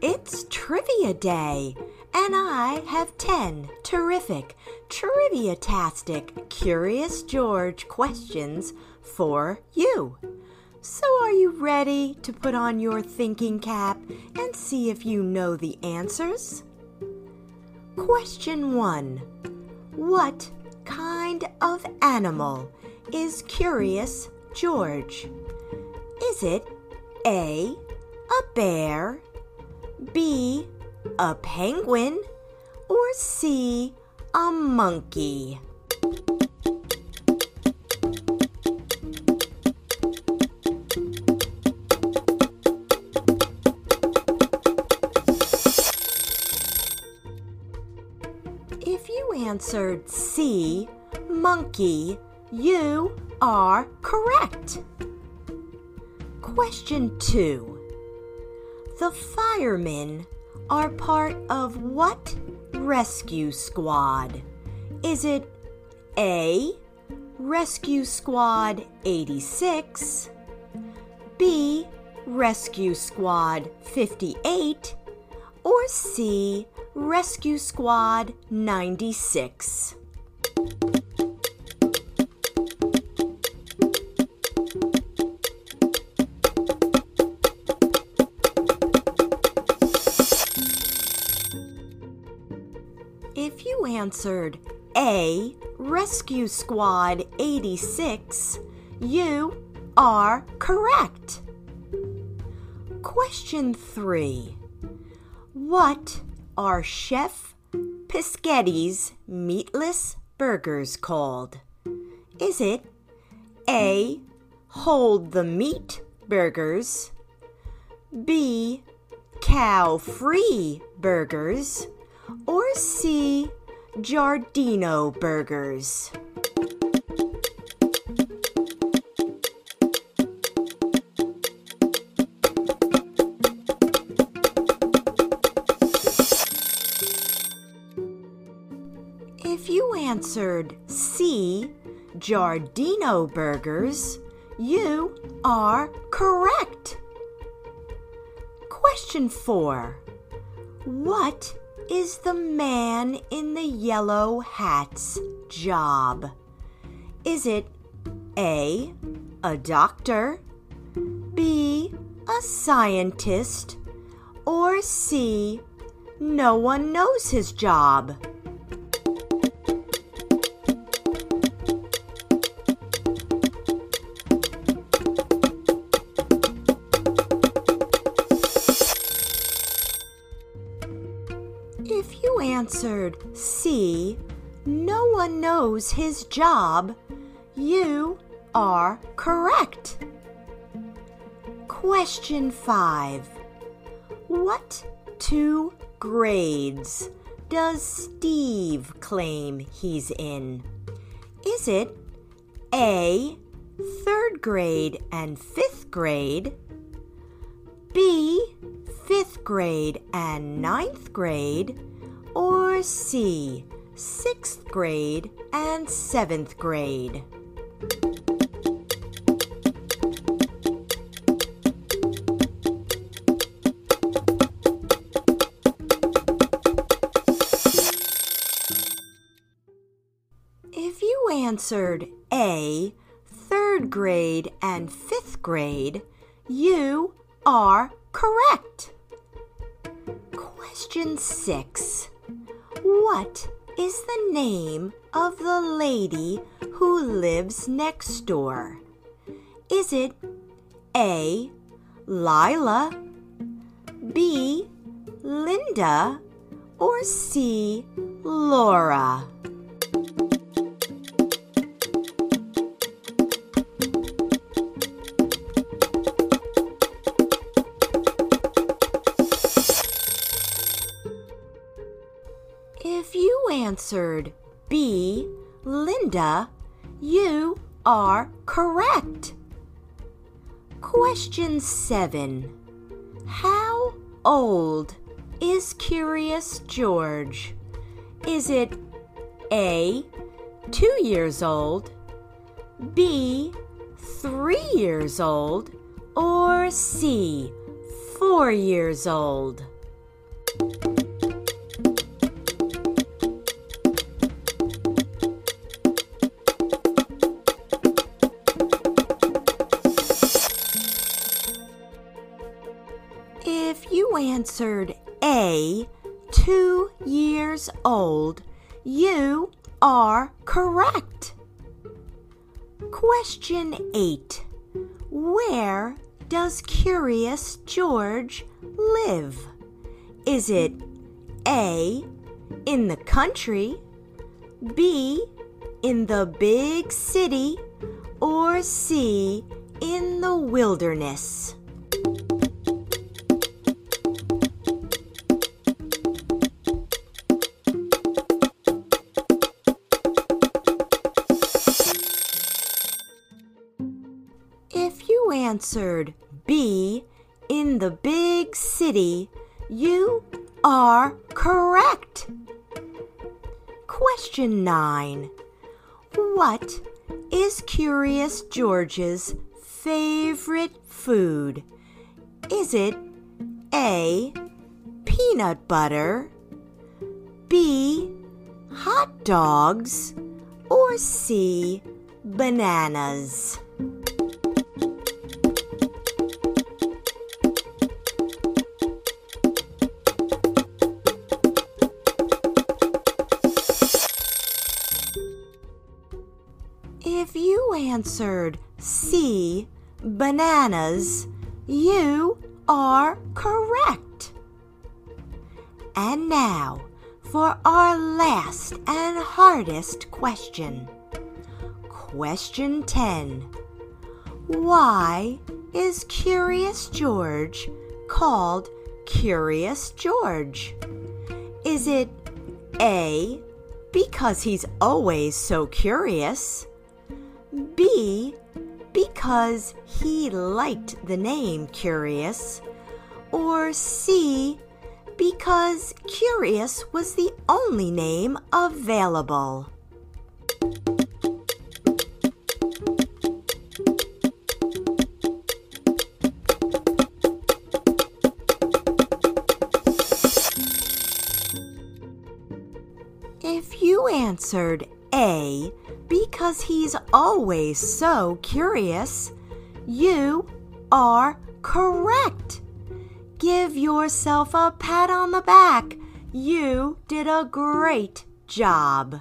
It's trivia day, and I have 10 terrific, trivia-tastic, curious George questions for you. So, are you ready to put on your thinking cap and see if you know the answers? Question 1 What kind of animal is Curious George? Is it A. A bear, B. A penguin, or C. A monkey? If you answered C, monkey, you are correct. Question 2. The firemen are part of what rescue squad? Is it A. Rescue Squad 86, B. Rescue Squad 58, or C. Rescue Squad 96? Answered A, Rescue Squad 86, you are correct. Question 3. What are Chef Pisghetti's meatless burgers called? Is it A, Hold the Meat burgers, B, Cow Free burgers, or C. Giardino burgers? If you answered C. Giardino burgers, you are correct. Question 4. What is the man in the yellow hat's job? Is it A. A doctor, B. A scientist, or C. No one knows his job? Answered C, no one knows his job, you are correct. Question 5. What two grades does Steve claim he's in? Is it A, third grade and fifth grade, B, fifth grade and ninth grade, C, sixth grade and seventh grade? If you answered A, third grade and fifth grade, you are correct. Question 6. What is the name of the lady who lives next door? Is it A. Lila, B. Linda, or C. Laura? Answered B, Linda, you are correct. Question 7. How old is Curious George? Is it A, 2 years old, B, 3 years old, or C, 4 years old? Answered A, two years old, you are correct. Question 8. Where does Curious George live? Is it A, in the country, B, in the big city, or C, in the wilderness? Answered B, in the big city, you are correct. Question 9. What is Curious George's favorite food? Is it A. Peanut butter, B. Hot dogs, or C. Bananas? Answered C, bananas, you are correct. And now for our last and hardest question. Question 10. Why is Curious George called Curious George? Is it A, because he's always so curious? B, because he liked the name Curious? Or C, because Curious was the only name available? If you answered A, because he's always so curious, you are correct. Give yourself a pat on the back. You did a great job.